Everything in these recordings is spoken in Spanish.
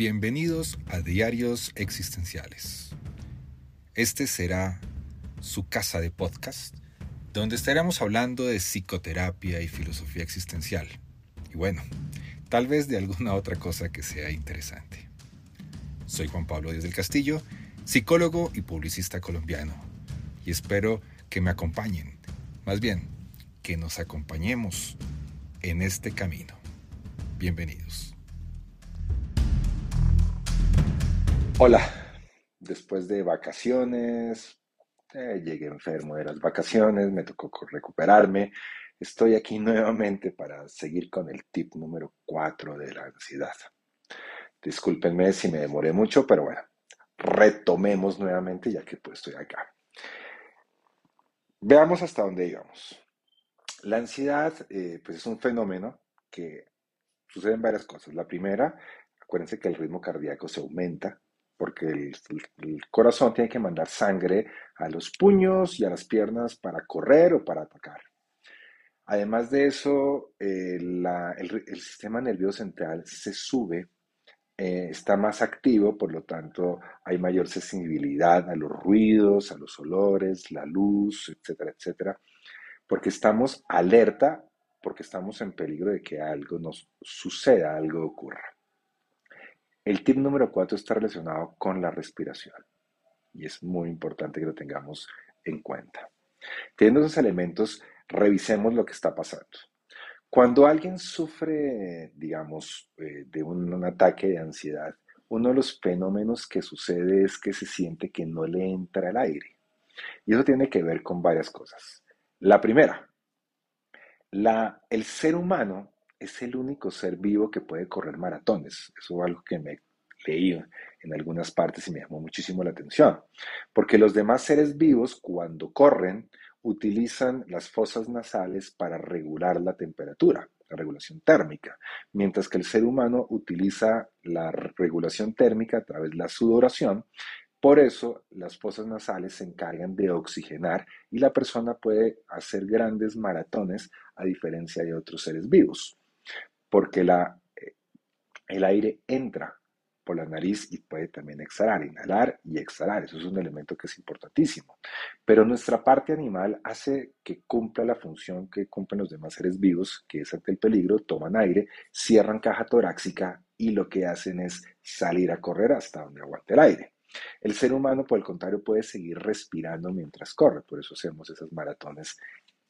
Bienvenidos a Diarios Existenciales. Este será su casa de podcast, donde estaremos hablando de psicoterapia y filosofía existencial. Y bueno, tal vez de alguna otra cosa que sea interesante. Soy Juan Pablo Díaz del Castillo, psicólogo y publicista colombiano, y espero que me acompañen, más bien, que nos acompañemos en este camino. Bienvenidos. Hola, después de vacaciones, eh, llegué enfermo de las vacaciones, me tocó recuperarme. Estoy aquí nuevamente para seguir con el tip número 4 de la ansiedad. Discúlpenme si me demoré mucho, pero bueno, retomemos nuevamente ya que pues estoy acá. Veamos hasta dónde íbamos. La ansiedad eh, pues es un fenómeno que sucede en varias cosas. La primera, acuérdense que el ritmo cardíaco se aumenta porque el, corazón tiene que mandar sangre a los puños y a las piernas para correr o para atacar. Además de eso, eh, el, sistema nervioso central se sube, eh, está más activo, por lo tanto hay mayor sensibilidad a los ruidos, a los olores, la luz, etcétera, etcétera, porque estamos alerta, porque estamos en peligro de que algo nos suceda, algo ocurra. El tip número cuatro está relacionado con la respiración y es muy importante que lo tengamos en cuenta. Teniendo esos elementos, revisemos lo que está pasando. Cuando alguien sufre, digamos, eh, de un, ataque de ansiedad, uno de los fenómenos que sucede es que se siente que no le entra el aire. Y eso tiene que ver con varias cosas. La primera, el ser humano es el único ser vivo que puede correr maratones. Eso es algo que me leí en algunas partes y me llamó muchísimo la atención. Porque los demás seres vivos, cuando corren, utilizan las fosas nasales para regular la temperatura, la regulación térmica, mientras que el ser humano utiliza la regulación térmica a través de la sudoración. Por eso las fosas nasales se encargan de oxigenar y la persona puede hacer grandes maratones a diferencia de otros seres vivos porque eh, el aire entra por la nariz y puede también exhalar, inhalar y exhalar. Eso es un elemento que es importantísimo. Pero nuestra parte animal hace que cumpla la función que cumplen los demás seres vivos, que es ante el peligro, toman aire, cierran caja torácica y lo que hacen es salir a correr hasta donde aguante el aire. El ser humano, por el contrario, puede seguir respirando mientras corre, por eso hacemos esas maratones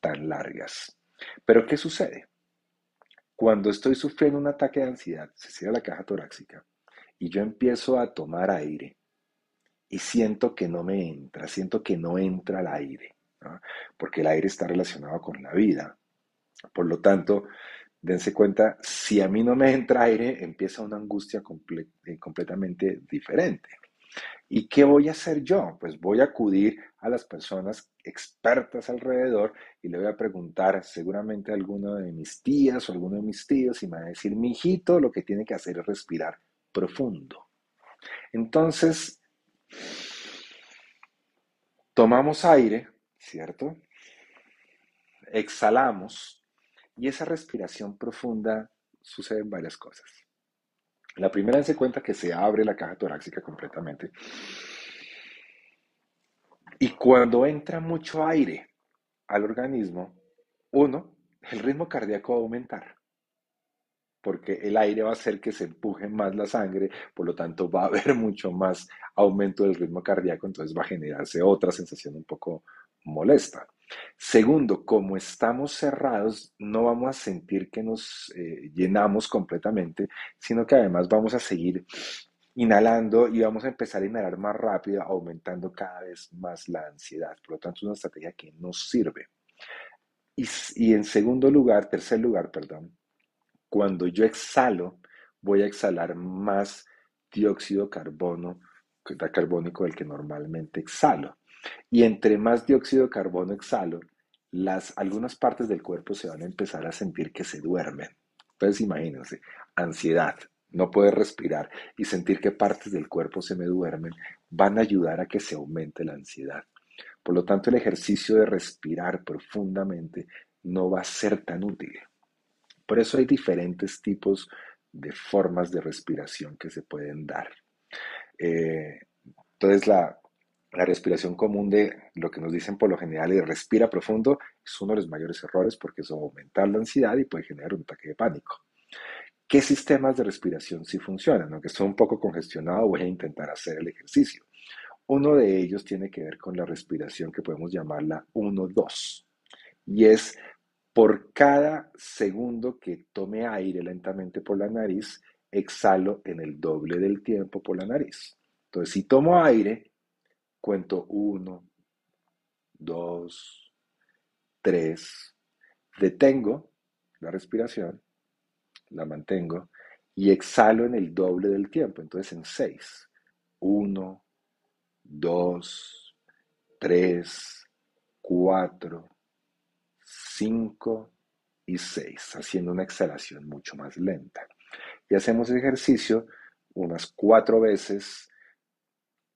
tan largas. Pero ¿qué sucede? Cuando estoy sufriendo un ataque de ansiedad, se cierra la caja torácica y yo empiezo a tomar aire y siento que no me entra, siento que no entra el aire, porque el aire está relacionado con la vida. Por lo tanto, dense cuenta, si a mí no me entra aire, empieza una angustia eh, completamente diferente. ¿Y qué voy a hacer yo? Pues voy a acudir a las personas expertas alrededor y le voy a preguntar seguramente a alguno de mis tías o alguno de mis tíos y me va a decir, mi hijito, lo que tiene que hacer es respirar profundo. Entonces, tomamos aire, ¿cierto? Exhalamos y esa respiración profunda sucede en varias cosas. La primera, se cuenta que se abre la caja torácica completamente. Y cuando entra mucho aire al organismo, uno, el ritmo cardíaco va a aumentar, porque el aire va a hacer que se empuje más la sangre, por lo tanto va a haber mucho más aumento del ritmo cardíaco, entonces va a generarse otra sensación un poco molesta. Segundo, como estamos cerrados, no vamos a sentir que nos eh, llenamos completamente, sino que además vamos a seguir inhalando y vamos a empezar a inhalar más rápido, aumentando cada vez más la ansiedad. Por lo tanto, es una estrategia que nos sirve. Y, en segundo lugar, tercer lugar, perdón, cuando yo exhalo, voy a exhalar más dióxido carbono, carbónico del que normalmente exhalo. Y entre más dióxido de carbono exhalo, las, algunas partes del cuerpo se van a empezar a sentir que se duermen. Entonces imagínense, ansiedad, no poder respirar y sentir que partes del cuerpo se me duermen, van a ayudar a que se aumente la ansiedad. Por lo tanto, el ejercicio de respirar profundamente no va a ser tan útil. Por eso hay diferentes tipos de formas de respiración que se pueden dar. Eh, entonces, la, la respiración común de lo que nos dicen por lo general es respira profundo es uno de los mayores errores porque eso va a aumentar la ansiedad y puede generar un ataque de pánico. ¿Qué sistemas de respiración sí funcionan? Aunque estoy un poco congestionado, voy a intentar hacer el ejercicio. Uno de ellos tiene que ver con la respiración que podemos llamarla 1-2. Y es por cada segundo que tome aire lentamente por la nariz, exhalo en el doble del tiempo por la nariz. Entonces, si tomo aire, cuento 1, 2, 3, detengo la respiración, la mantengo y exhalo en el doble del tiempo, entonces en 6. 1, 2, 3, 4, 5 y 6, haciendo una exhalación mucho más lenta. Y hacemos el ejercicio unas cuatro veces,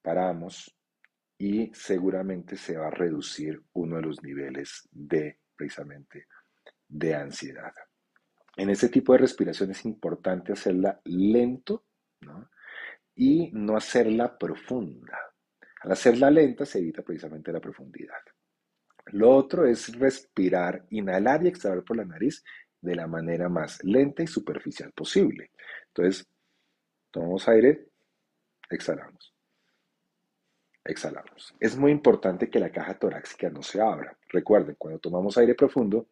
paramos y seguramente se va a reducir uno de los niveles de precisamente de ansiedad. En ese tipo de respiración es importante hacerla lento y no hacerla profunda. Al hacerla lenta se evita precisamente la profundidad. Lo otro es respirar, inhalar y exhalar por la nariz de la manera más lenta y superficial posible. Entonces, tomamos aire, exhalamos. Exhalamos. Es muy importante que la caja torácica no se abra. Recuerden, cuando tomamos aire profundo,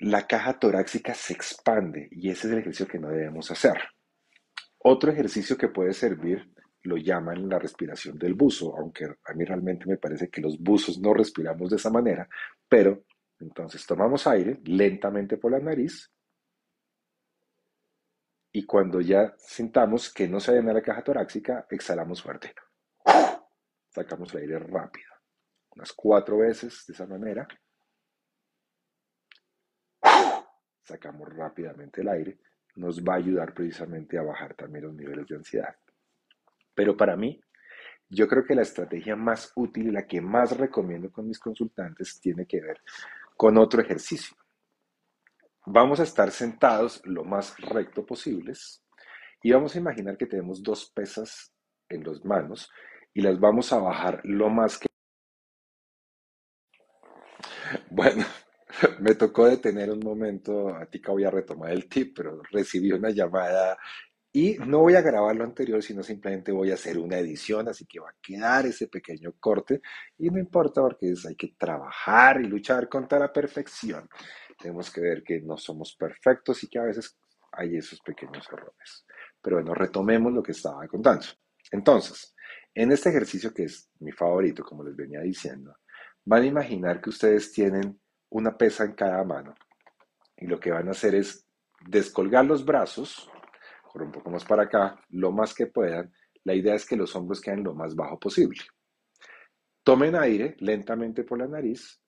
la caja torácica se expande y ese es el ejercicio que no debemos hacer. Otro ejercicio que puede servir lo llaman la respiración del buzo, aunque a mí realmente me parece que los buzos no respiramos de esa manera, pero entonces tomamos aire lentamente por la nariz y cuando ya sintamos que no se llena la caja torácica, exhalamos fuerte. Sacamos el aire rápido, unas cuatro veces de esa manera. Sacamos rápidamente el aire, nos va a ayudar precisamente a bajar también los niveles de ansiedad. Pero para mí, yo creo que la estrategia más útil la que más recomiendo con mis consultantes tiene que ver con otro ejercicio. Vamos a estar sentados lo más recto posibles y vamos a imaginar que tenemos dos pesas en las manos y las vamos a bajar lo más que... Bueno, me tocó detener un momento, a ti que voy a retomar el tip, pero recibí una llamada y no voy a grabar lo anterior, sino simplemente voy a hacer una edición, así que va a quedar ese pequeño corte. Y no importa porque hay que trabajar y luchar contra la perfección. Tenemos que ver que no somos perfectos y que a veces hay esos pequeños errores. Pero bueno, retomemos lo que estaba contando. Entonces, en este ejercicio que es mi favorito, como les venía diciendo, van a imaginar que ustedes tienen una pesa en cada mano. Y lo que van a hacer es descolgar los brazos un poco más para acá, lo más que puedan. La idea es que los hombros queden lo más bajo posible. Tomen aire lentamente por la nariz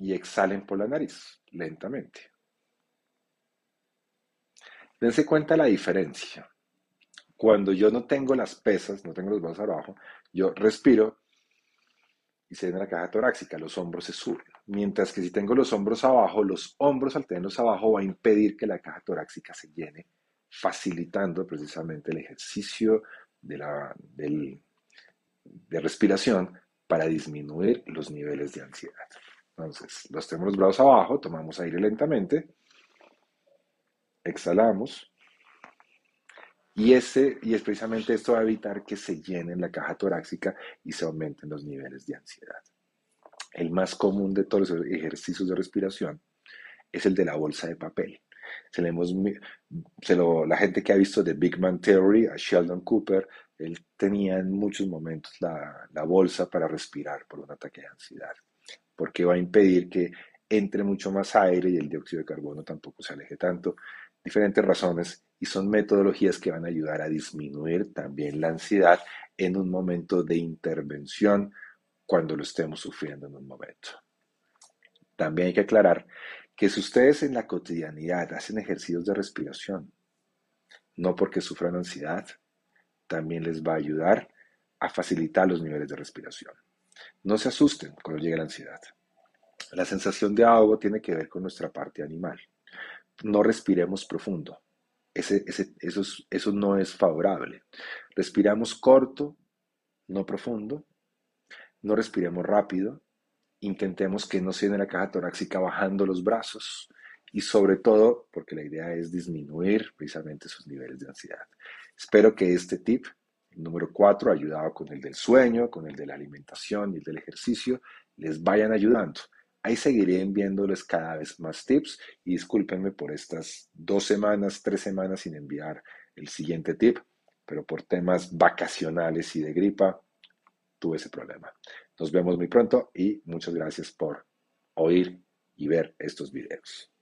y exhalen por la nariz lentamente. Dense cuenta la diferencia. Cuando yo no tengo las pesas, no tengo los brazos abajo, yo respiro y se en la caja torácica, los hombros se suben. Mientras que si tengo los hombros abajo, los hombros al tenerlos abajo va a impedir que la caja torácica se llene, facilitando precisamente el ejercicio de, la, de respiración para disminuir los niveles de ansiedad. Entonces, los tenemos los brazos abajo, tomamos aire lentamente, exhalamos, y, ese, y es precisamente esto va a evitar que se llene la caja torácica y se aumenten los niveles de ansiedad. El más común de todos los ejercicios de respiración es el de la bolsa de papel. Se la gente que ha visto The Big Man Theory, a Sheldon Cooper, él tenía en muchos momentos la bolsa para respirar por un ataque de ansiedad, porque va a impedir que entre mucho más aire y el dióxido de carbono tampoco se aleje tanto. Diferentes razones y son metodologías que van a ayudar a disminuir también la ansiedad en un momento de intervención cuando lo estemos sufriendo en un momento. También hay que aclarar que si ustedes en la cotidianidad hacen ejercicios de respiración, no porque sufran ansiedad, también les va a ayudar a facilitar los niveles de respiración. No se asusten cuando llegue la ansiedad. La sensación de ahogo tiene que ver con nuestra parte animal no respiremos profundo. Eso, no es favorable. Respiramos corto, no profundo. No respiremos rápido. Intentemos que no se la caja torácica bajando los brazos y sobre todo, porque la idea es disminuir precisamente sus niveles de ansiedad. Espero que este tip, número 4, ayudado con el del sueño, con el de la alimentación y el del ejercicio, les vayan ayudando. Ahí seguiré enviándoles cada vez más tips y discúlpenme por estas dos semanas, tres semanas sin enviar el siguiente tip, pero por temas vacacionales y de gripa tuve ese problema. Nos vemos muy pronto y muchas gracias por oír y ver estos videos.